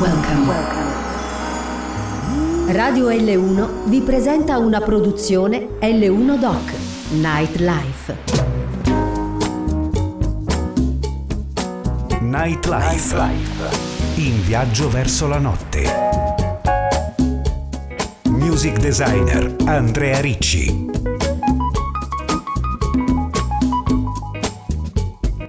Welcome. Radio L1 vi presenta una produzione L1 Doc Nightlife. Nightlife. In viaggio verso la notte. Music designer Andrea Ricci.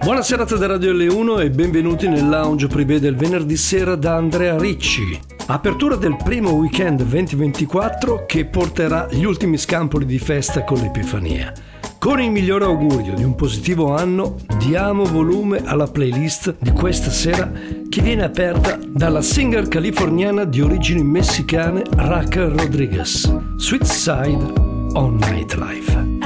Buona serata da Radio L1 e benvenuti nel lounge privé del venerdì sera da Andrea Ricci. Apertura del primo weekend 2024 che porterà gli ultimi scampoli di festa con l'Epifania. Con il migliore augurio di un positivo anno, diamo volume alla playlist di questa sera che viene aperta dalla singer californiana di origini messicane Raquel Rodriguez, Sweet Side on Nightlife.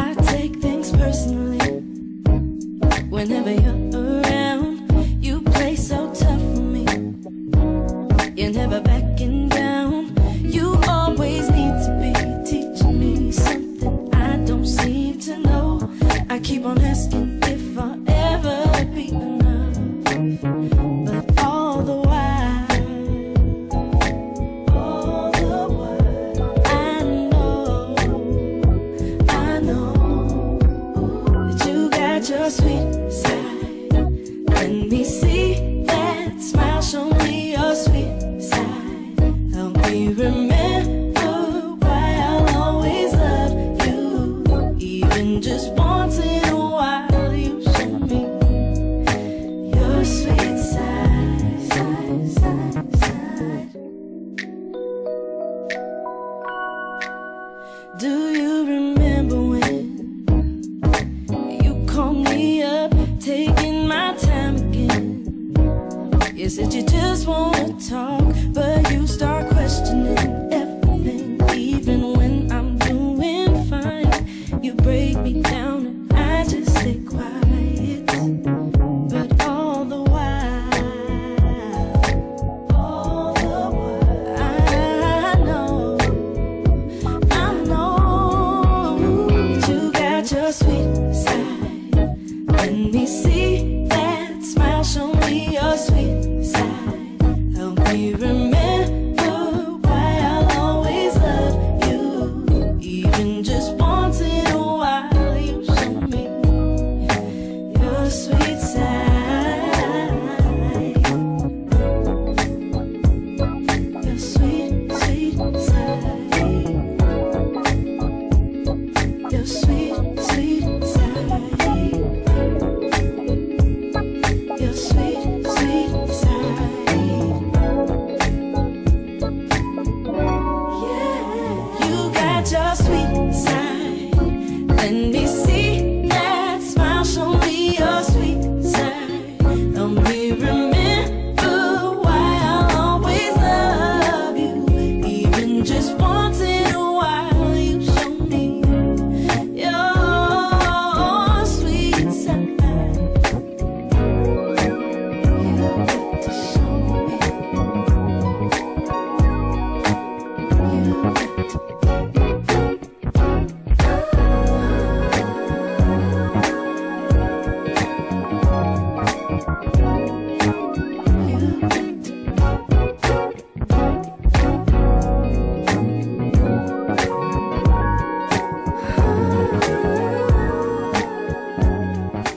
Said you just won't talk.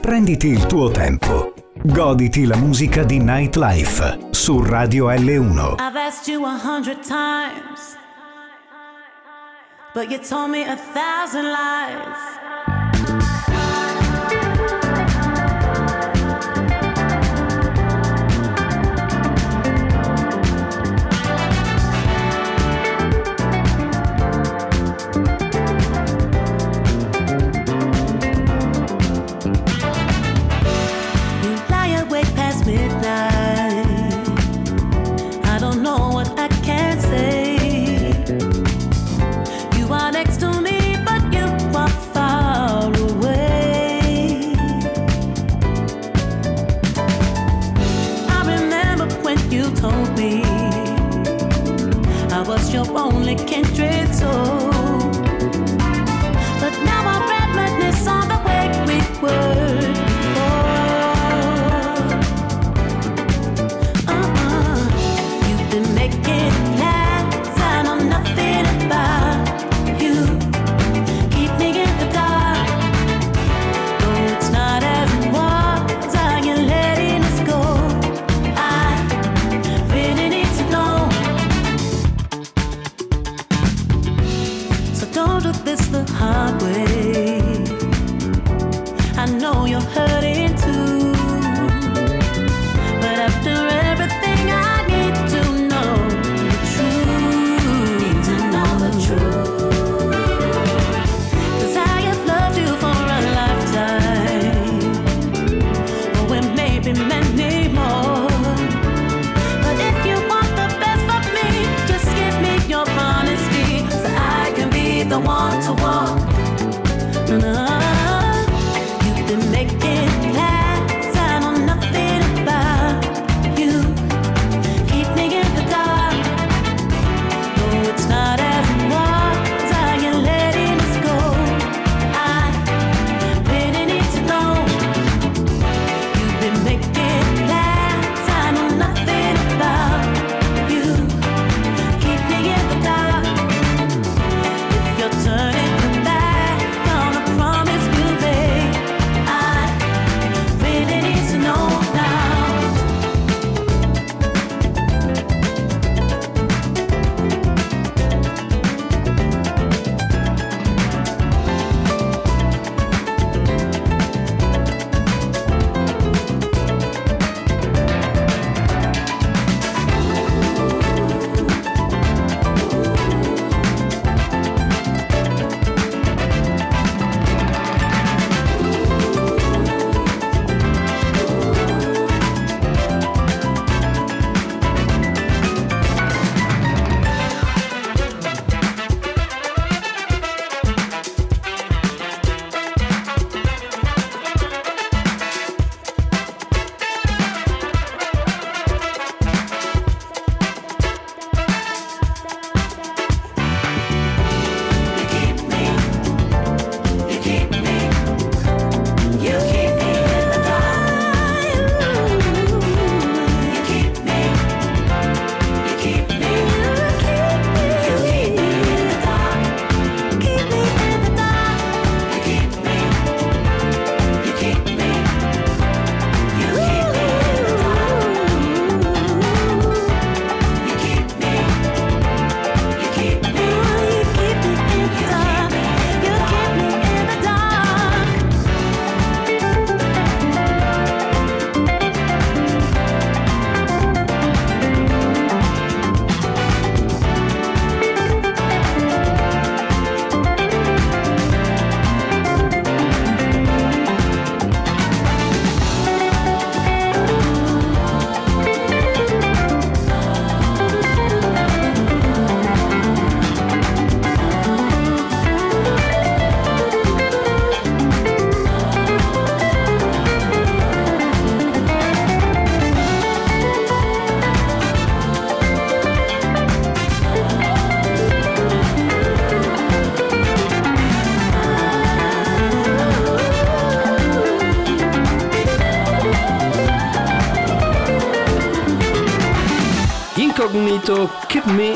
Prenditi il tuo tempo. Goditi la musica di Nightlife su Radio L1. I've asked you a hundred times, but you told me a thousand lies.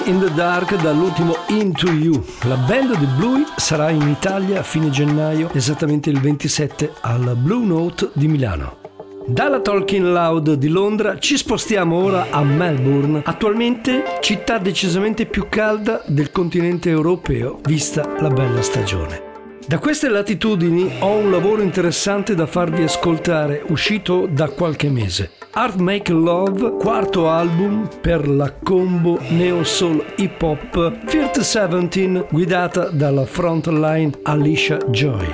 In the Dark dall'ultimo Into You. La band di Bluey sarà in Italia a fine gennaio, esattamente il 27 al Blue Note di Milano. Dalla Talking Loud di Londra ci spostiamo ora a Melbourne, attualmente città decisamente più calda del continente europeo, vista la bella stagione. Da queste latitudini ho un lavoro interessante da farvi ascoltare, uscito da qualche mese. Art Make Love, quarto album per la combo neo soul hip hop First 17 guidata dalla frontline Alicia Joy.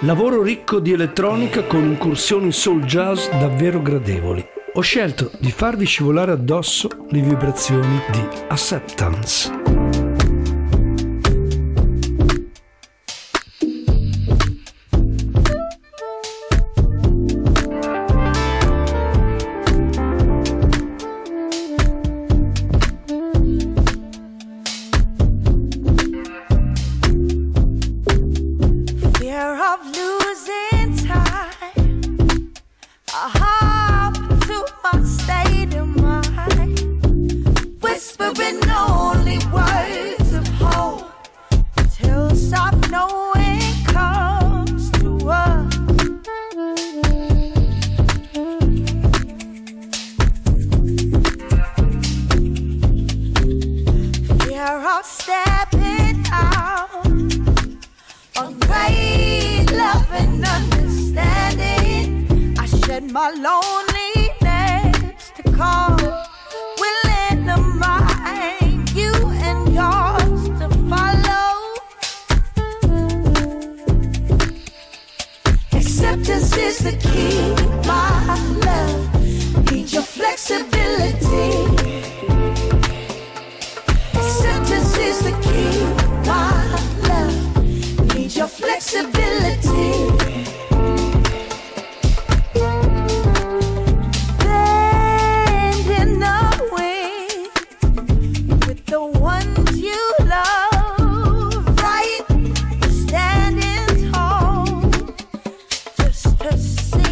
Lavoro ricco di elettronica con incursioni soul jazz davvero gradevoli. Ho scelto di farvi scivolare addosso le vibrazioni di Acceptance. pursue.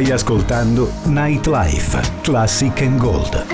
Stai ascoltando Nightlife Classic and Gold.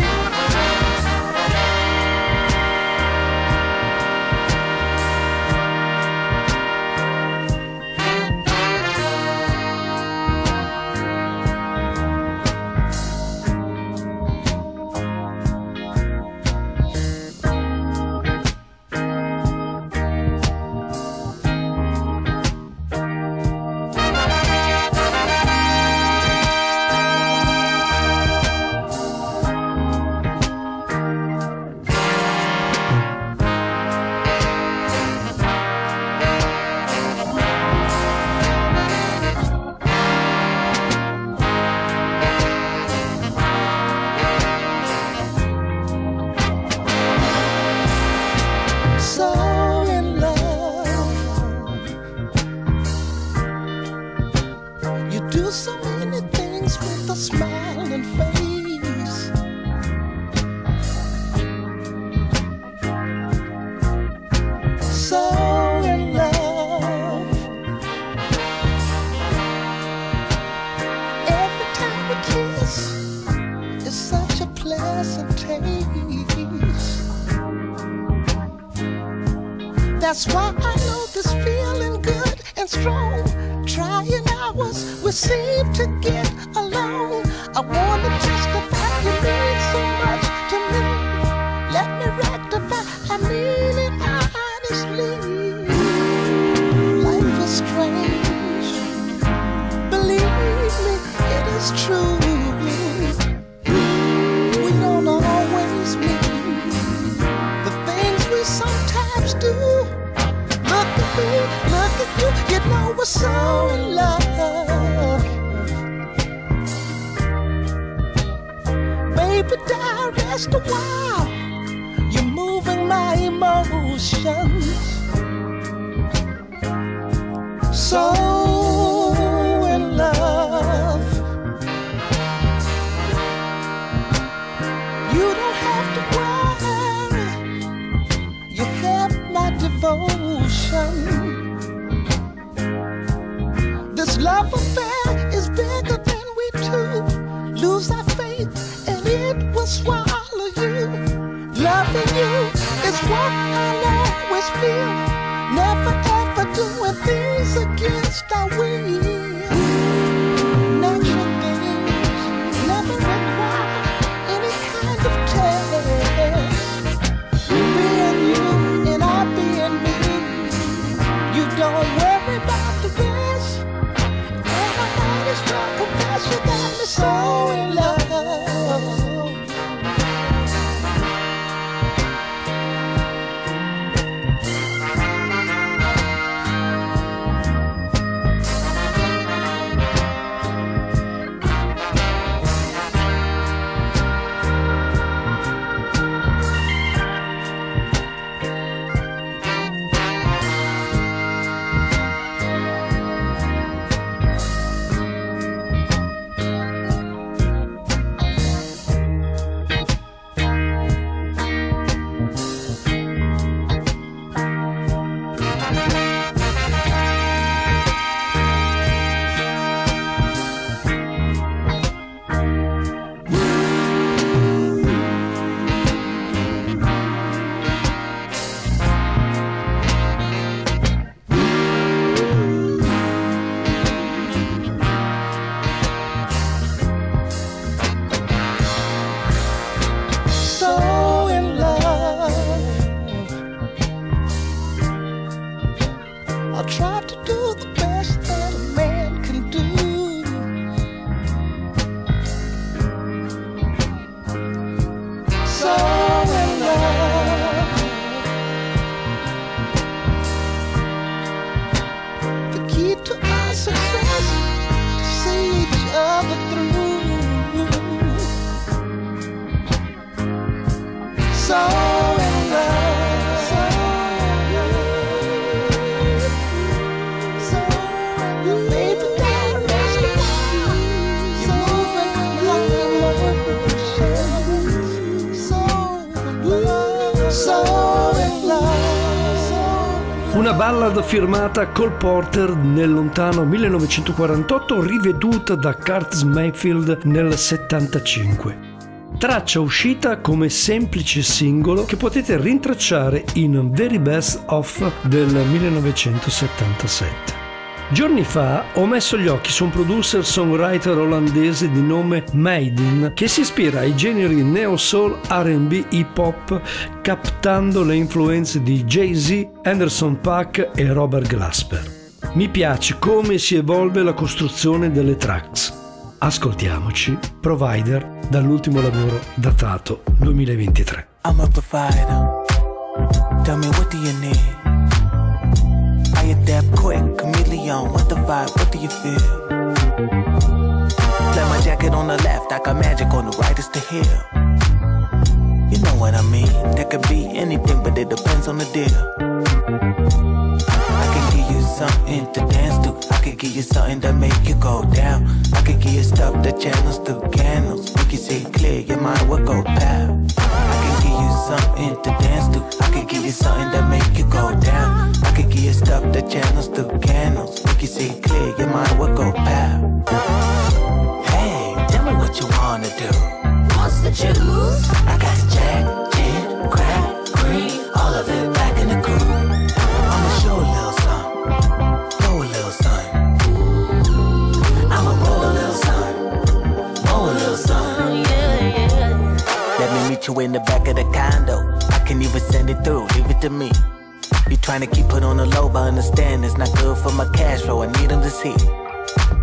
That's why I know this feeling good and strong. Trying hours we seem to get. Ballad firmata Cole Porter nel lontano 1948, riveduta da Curtis Mayfield nel 75. Traccia uscita come semplice singolo che potete rintracciare in Very Best Of del 1977. Giorni fa ho messo gli occhi su un producer songwriter olandese di nome Maiden che si ispira ai generi neo soul, RB, hip hop captando le influenze di Jay-Z, Anderson Paak e Robert Glasper. Mi piace come si evolve la costruzione delle tracks. Ascoltiamoci Provider dall'ultimo lavoro datato 2023. I'm a provider. Tell me what do you need? Adapt quick, chameleon. What the vibe? What do you feel? Flap my jacket on the left, I got magic on the right. It's the hill. You know what I mean? That could be anything, but it depends on the deal. I can give you something to dance to. I can give you something that make you go down. I can give you stuff that channels through candles. Make you see clear, your mind will go pow. I can give you something to dance to. I can give you something that make you go down. I give you stuff that channels through candles. Make you see clear, your mind will go pow. Hey, tell me what you wanna do. What's the juice? I got Jack, gin, crack, green, all of it back in the crew. I'ma show a little something, throw a little something. I'ma roll a little something, roll a little something. Oh, Let me meet you in the back of the condo. I can even send it through, leave it to me. You trying to keep it on the low, but understand it's not good for my cash flow. I need them to see.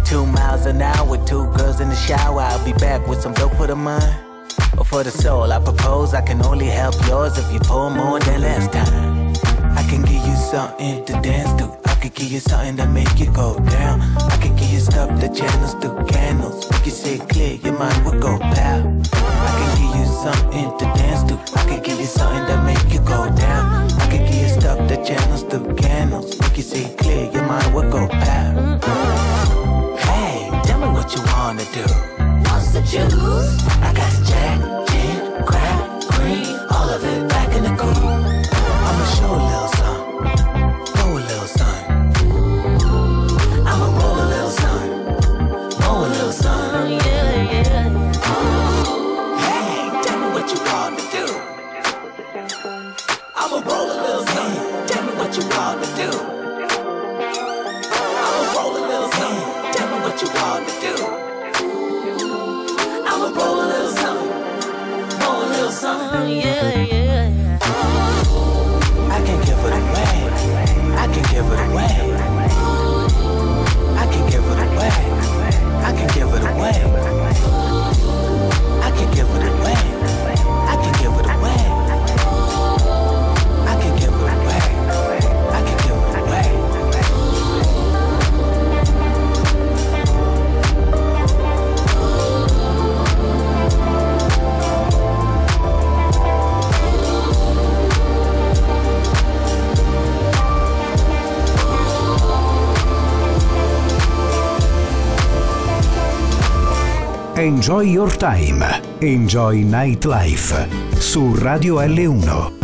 Two miles an hour with two girls in the shower. I'll be back with some dope for the mind. Or for the soul, I propose I can only help yours if you pull more than last time. I can give you something to dance to. I can give you something to make you go down. I can give you stuff that channels through candles. Make you see clear, your mind will go pow. I can give you something to dance to. I can give you something that make you go down. Give you stuff that channels through candles. Make you see clear, your mind will go pow. Hey, tell me what you wanna do. What's the juice? I got Jack, gin, crack, green, all of it back in the cool. Give it away. I can give it away. I can give it away. Enjoy your time. Enjoy nightlife. Su Radio L1.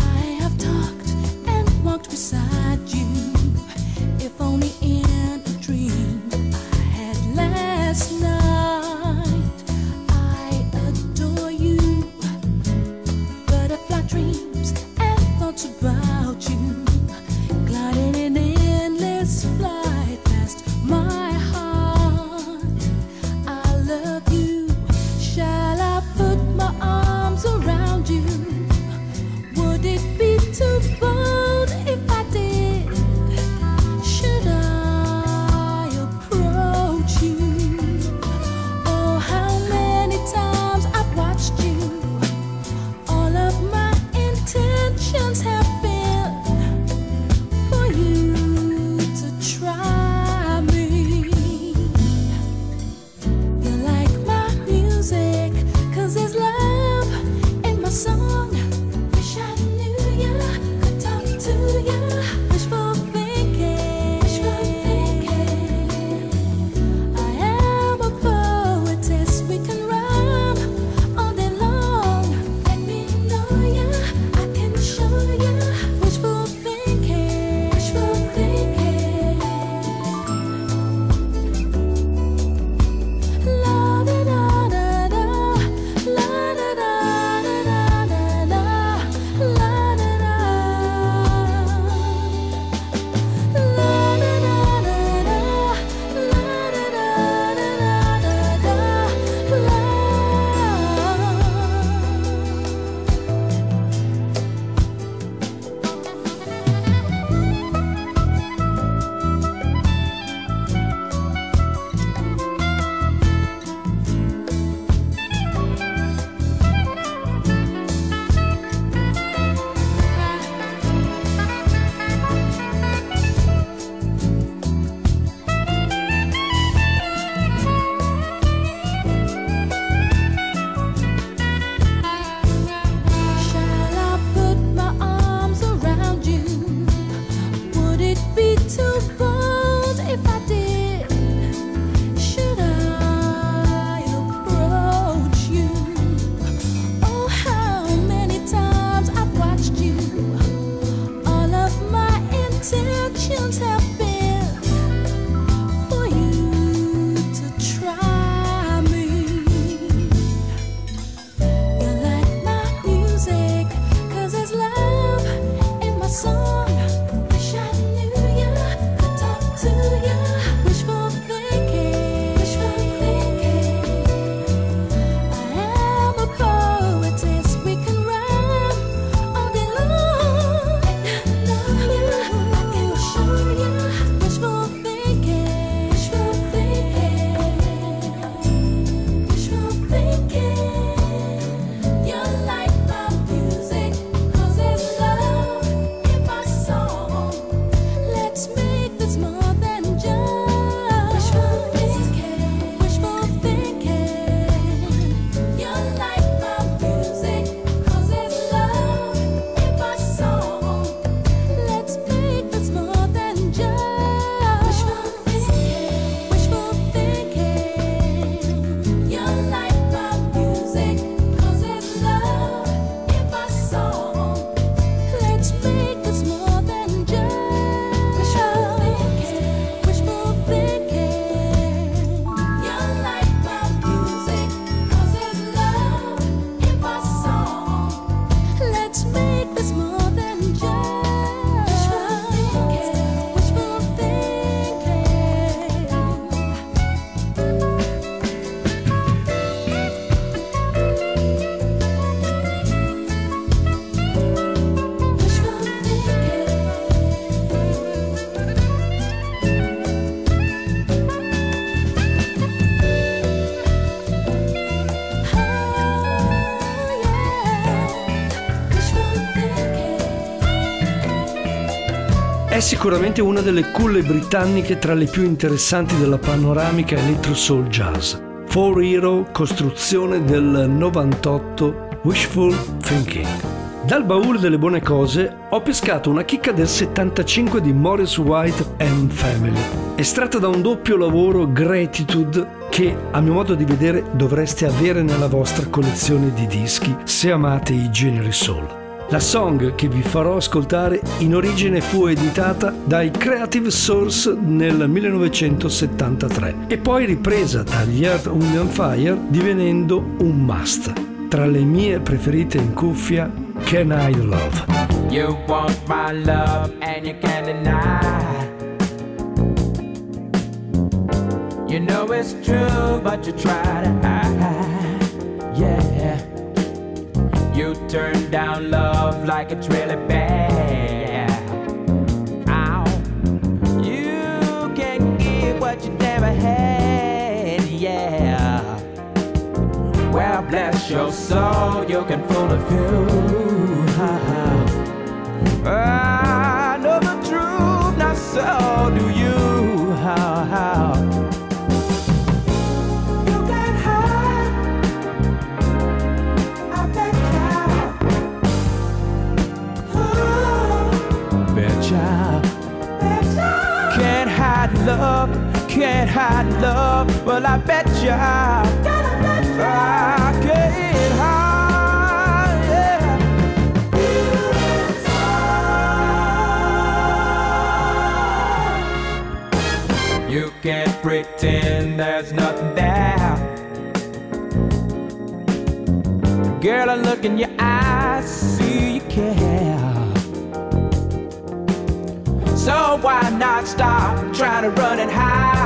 Sicuramente una delle culle britanniche tra le più interessanti della panoramica electro soul jazz. Four Hero, costruzione del 98, Wishful Thinking. Dal baule delle buone cose ho pescato una chicca del 75 di Morris White and Family, estratta da un doppio lavoro Gratitude che a mio modo di vedere dovreste avere nella vostra collezione di dischi se amate i generi soul. La song che vi farò ascoltare in origine fu editata dai Creative Source nel 1973 e poi ripresa dagli Earth, and Fire divenendo un must. Tra le mie preferite in cuffia, Can I Love? You want my love and you can't deny. You know it's true, but you try to hide. Yeah. You turn down love like it's really bad. Ow. You can't give what you never had. Yeah. Well, bless your soul, you can fool a few. I oh. Love, can't hide love. Well, I bet ya. I can't hide. Yeah. You can't pretend there's nothing there. Girl, I look in your eyes, see you care. So why not stop trying to run and hide?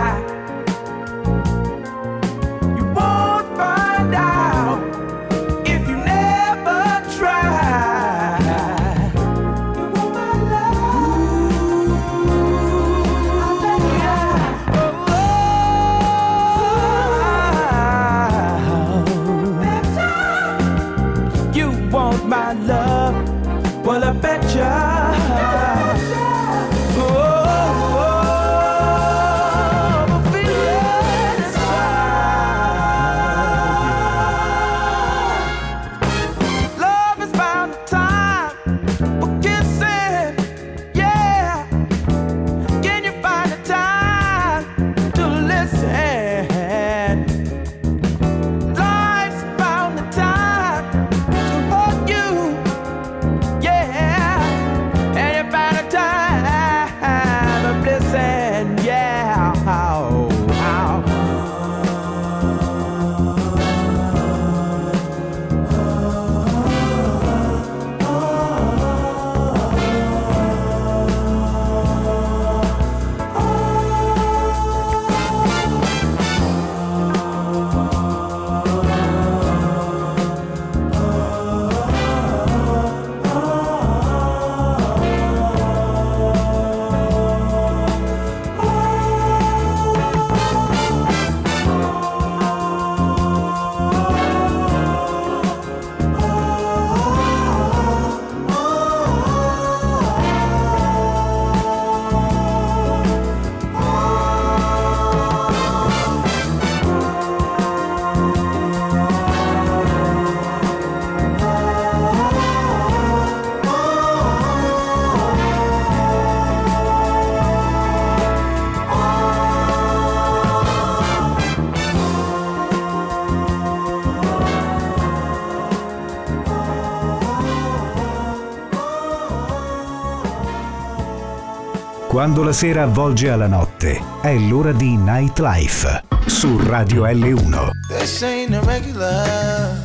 Quando la sera avvolge alla notte, è l'ora di Nightlife su Radio L1. This ain't a regular.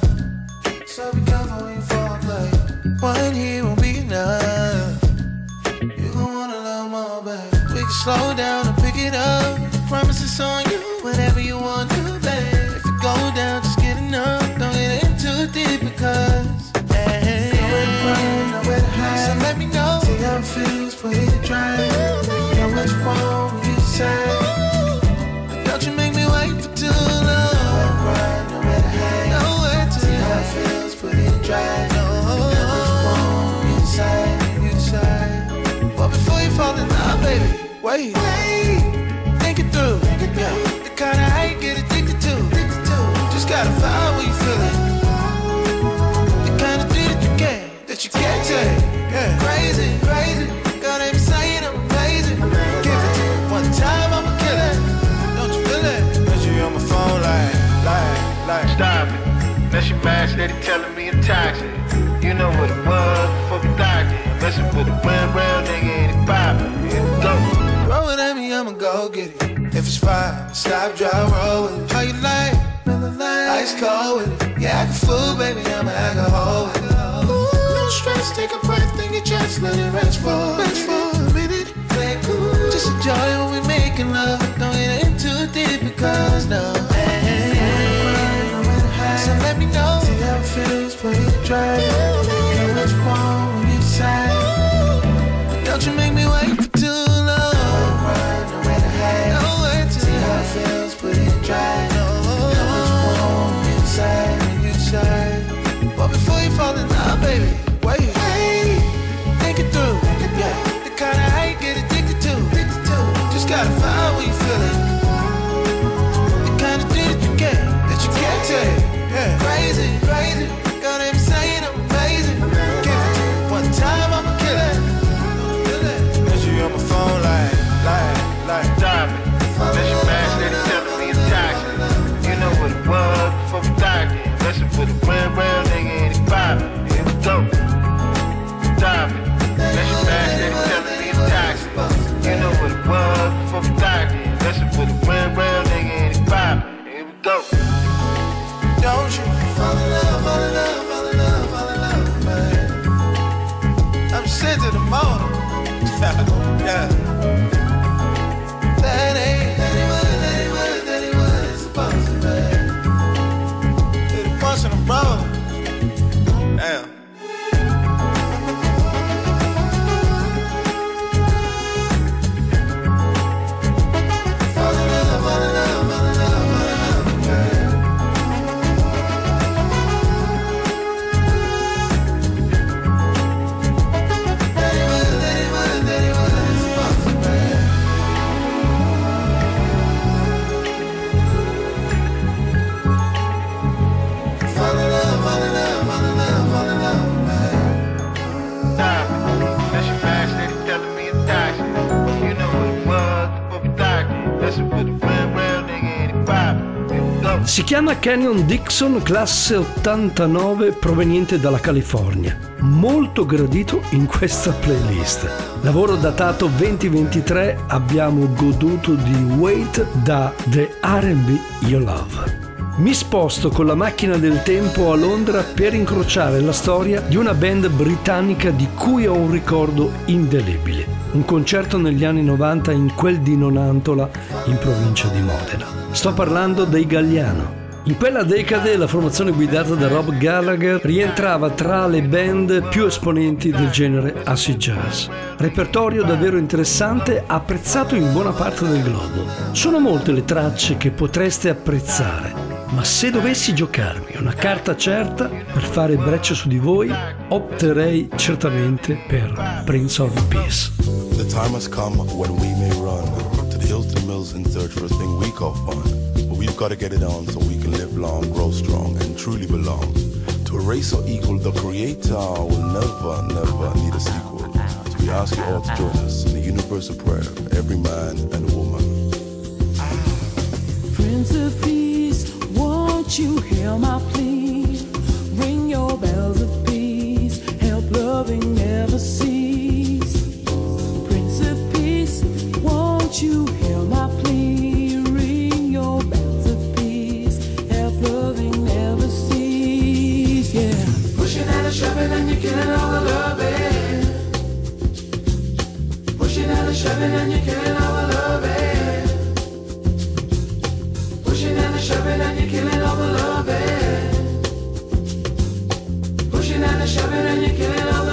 So be careful when you fall play. One here won't be enough. You gon' want a little more, babe. We can slow down and pick it up. Promise it's on you, Wait, wait, think it through. Yeah, the kind of hate get addicted to. Just gotta find where you feel it. The kind of thing that you can't, that you can't take. Yeah, crazy, crazy. God ain't saying I'm amazing. Give it to you one time, I'ma kill it. Don't you feel it? Cause you on my phone like, like, like. Stop it. Now she mad, steady telling me I'm toxic. You know what it was before we started. Messing with the real, real get it. If it's fine, stop, drive, roll with it. How you like? Ice cold with it. Yeah, act a fool, baby, I'ma act a hoe. Ooh, no stress, take a breath in your chest, let it rest for, rest for a minute. Just enjoy when we making love. Don't get in too deep because no. Chiama Canyon Dixon, classe 89, proveniente dalla California. Molto gradito in questa playlist. Lavoro datato 2023, abbiamo goduto di Wait da The RB You Love. Mi sposto con la macchina del tempo a Londra per incrociare la storia di una band britannica di cui ho un ricordo indelebile. Un concerto negli anni 90 in quel di Nonantola, in provincia di Modena. Sto parlando dei Galliano. In quella decade la formazione guidata da Rob Gallagher rientrava tra le band più esponenti del genere acid jazz. Repertorio davvero interessante, apprezzato in buona parte del globo. Sono molte le tracce che potreste apprezzare, ma se dovessi giocarmi una carta certa per fare breccia su di voi, opterei certamente per Prince of Peace. The time has come when we may run to the hills and mills in search for a thing we call fun. We've got to get it on so we can live long, grow strong, and truly belong. To race so equal, the creator will never, never need a sequel. So we ask you all to join us in the universal prayer for every man and woman. Prince of Peace, won't you hear my plea? Ring your bells of peace, help loving never cease. Prince of Peace, won't you hear my plea? Shoving and you're killing all the loving. Pushing and shoving and you're killing all the loving. Pushing and shoving and you're killing all the loving. Pushing and shoving and you're killing all the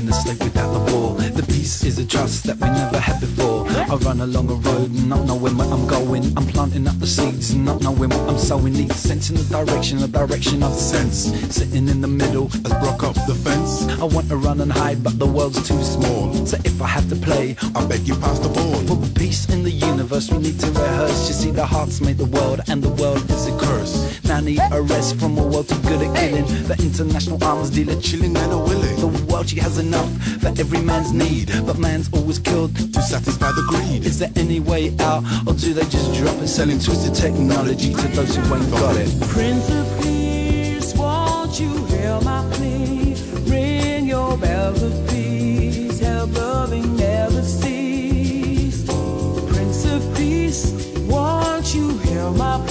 than a without the war. The peace is a trust that we never had before. I run along a road not knowing where I'm going. I'm planting up the seeds not knowing what I'm sowing. Need sense in the direction, the direction of sense. Sitting in the middle As broke up the fence, I want to run and hide, but the world's too small. So if I have to play, I beg you pass the ball. for the peace in the universe, we need to rehearse. You see, the hearts made the world, and the world is a curse. Now need a rest from a world too good at killing. The international arms dealer Chilling and a willing The world, she has enough for every man's need, but man's always killed. to satisfy the greed. Is there any way out, or do they just drop it, selling twisted technology to those who ain't got it? Prince of Peace, won't you hear my plea? Ring your bells of peace, help loving never cease. Prince of Peace, won't you hear my plea?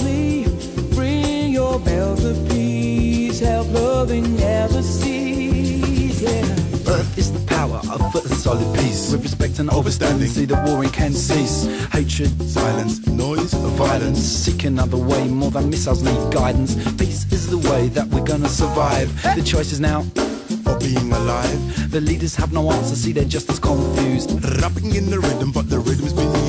Loving never cease. Yeah. Earth is the power of a solid peace. With respect and overstanding, see the warring can cease. Hatred, Silence, noise, violence, violence. seek another way. More than missiles need guidance. Peace is the way that we're gonna survive. The choice is now. Or being alive. The leaders have no answer, see they're just as confused. Rapping in the rhythm, but the rhythm's being used.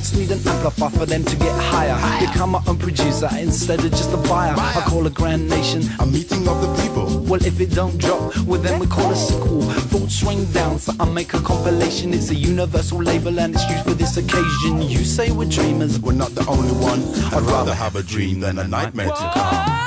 Thoughts need an amplifier for them to get higher. Become my own producer instead of just a buyer. I call a grand nation. A meeting of the people. Well, if it don't drop, well then we call a sequel. Thoughts swing down, so I make a compilation. It's a universal label and it's used for this occasion. You say we're dreamers, We're not the only one. I'd rather have a dream than a nightmare to come.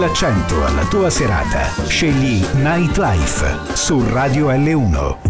L'accento alla tua serata. Scegli Nightlife su Radio L1.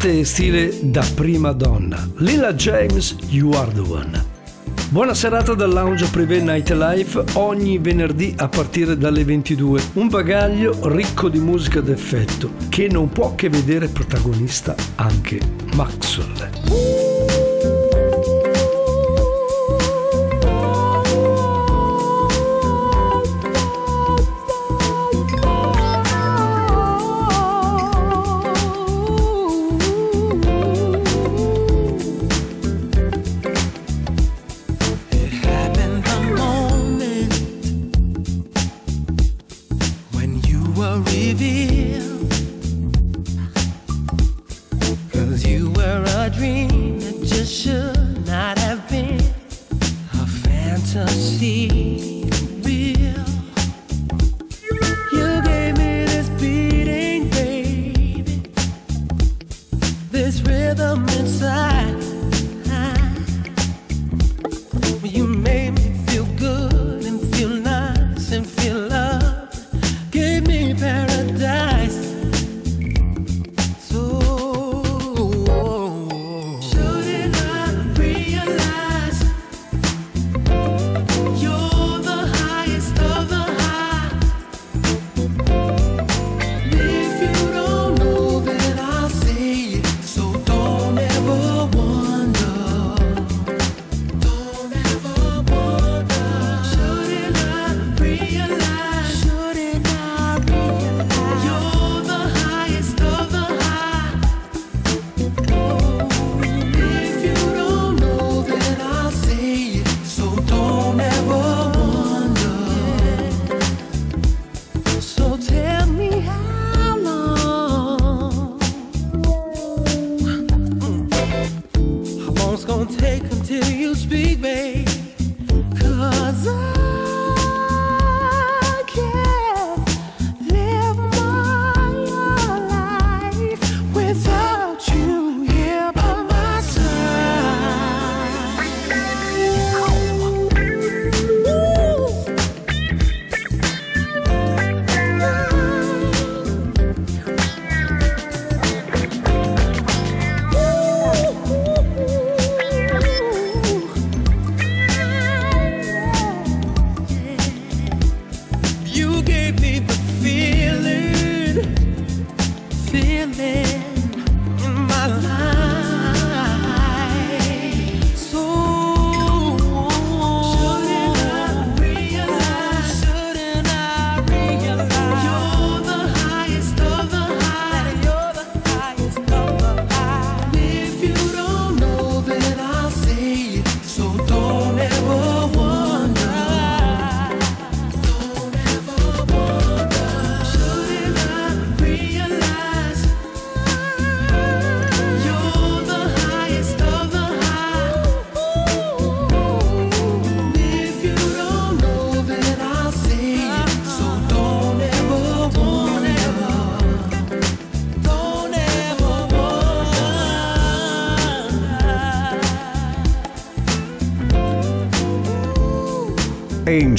arte e stile da prima donna. Lila James, You Are The One. Buona serata dal lounge Privé Nightlife ogni venerdì a partire dalle 22. Un bagaglio ricco di musica d'effetto che non può che vedere protagonista anche Maxwell. won't take until you speak, babe. Cause I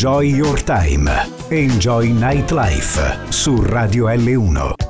Enjoy your time. Enjoy nightlife su Radio L1.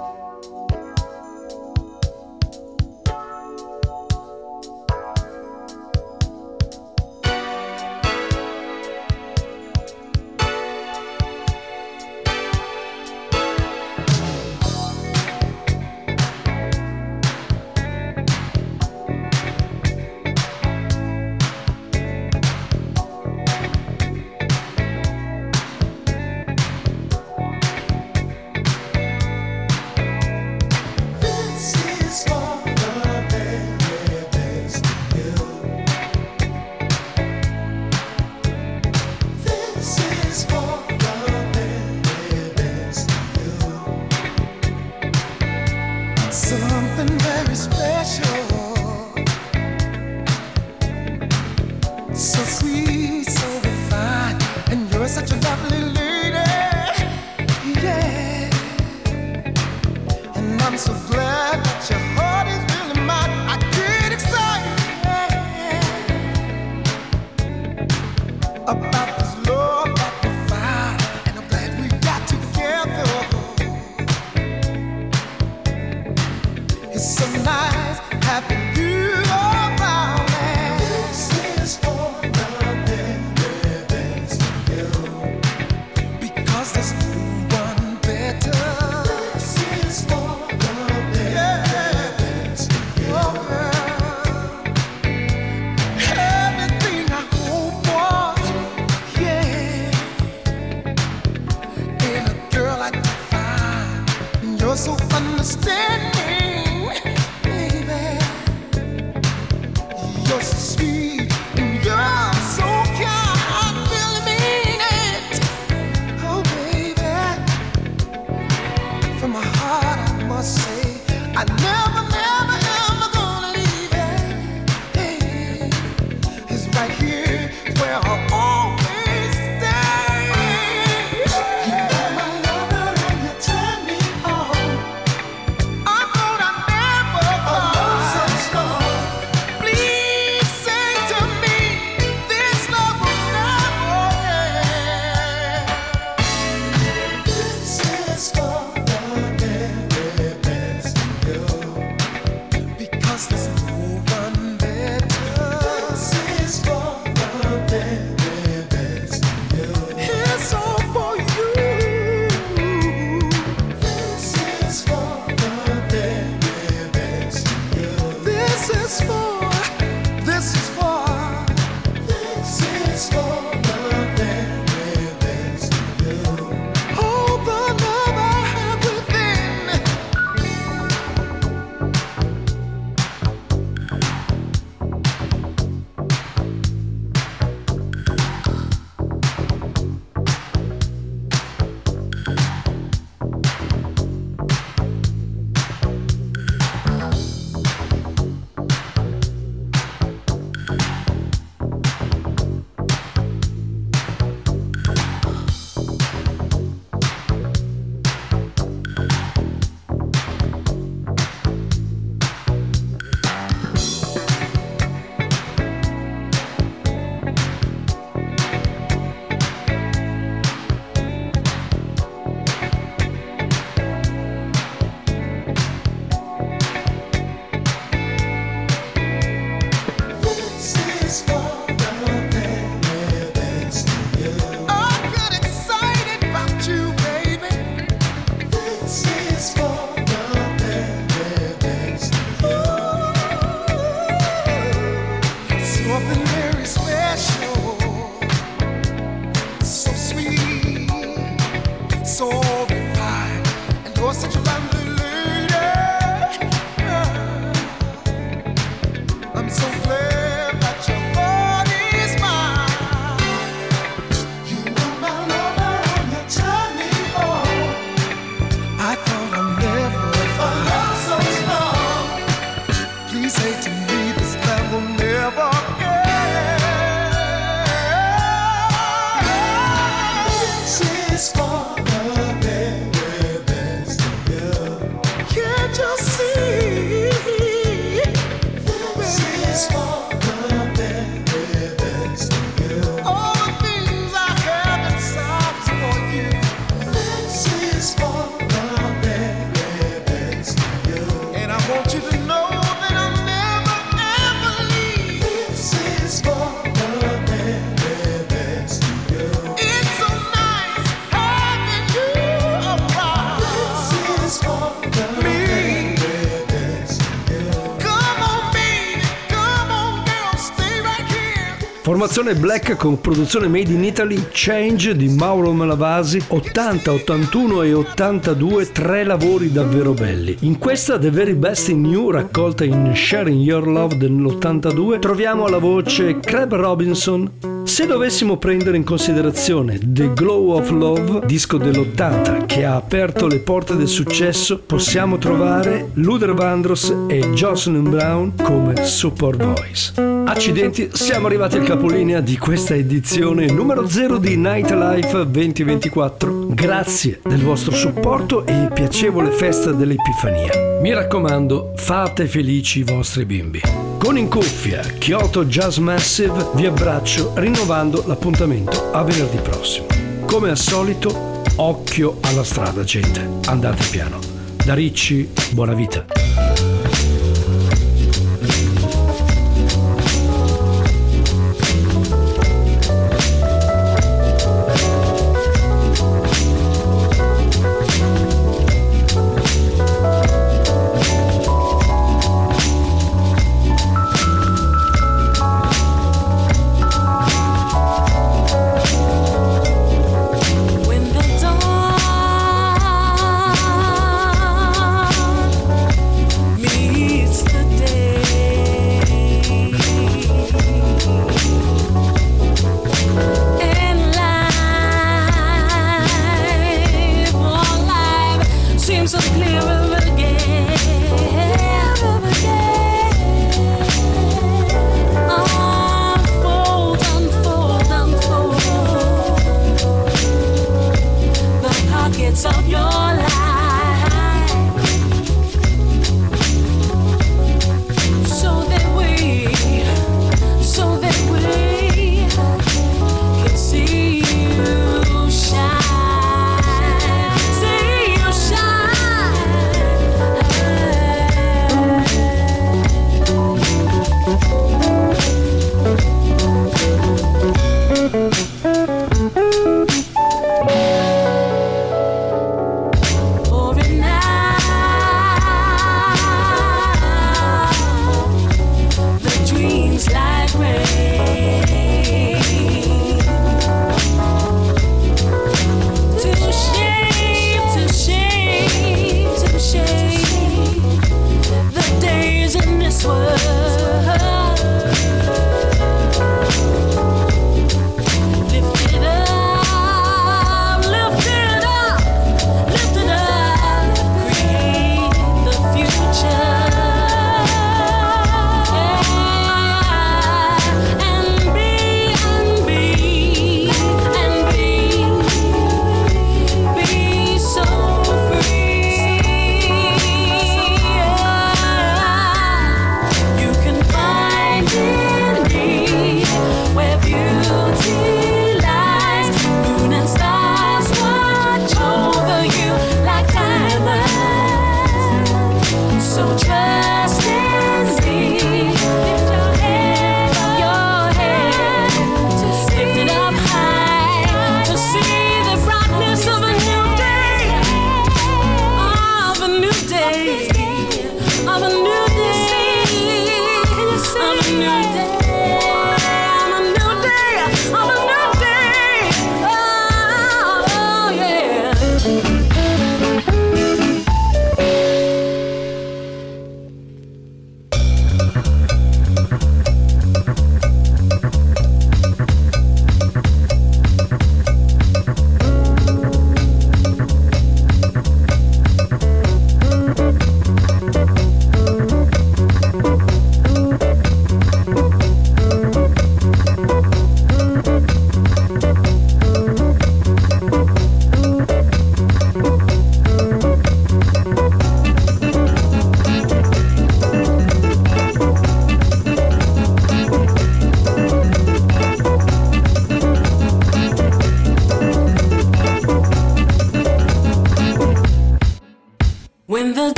Formazione black con produzione made in Italy, Change di Mauro Malavasi, 80, 81 e 82, tre lavori davvero belli. In questa The Very Best in New, raccolta in Sharing Your Love dell'82, troviamo alla voce Crab Robinson. Se dovessimo prendere in considerazione The Glow of Love, disco dell'80 che ha aperto le porte del successo, possiamo trovare Luther Vandross e Jocelyn Brown come support voice. Accidenti, siamo arrivati al capolinea di questa edizione numero 0 di Nightlife 2024. Grazie del vostro supporto e piacevole festa dell'Epifania. Mi raccomando, fate felici i vostri bimbi. Con in cuffia Kyoto Jazz Massive vi abbraccio rinnovando l'appuntamento a venerdì prossimo. Come al solito, occhio alla strada gente, andate piano. Da Ricci, buona vita.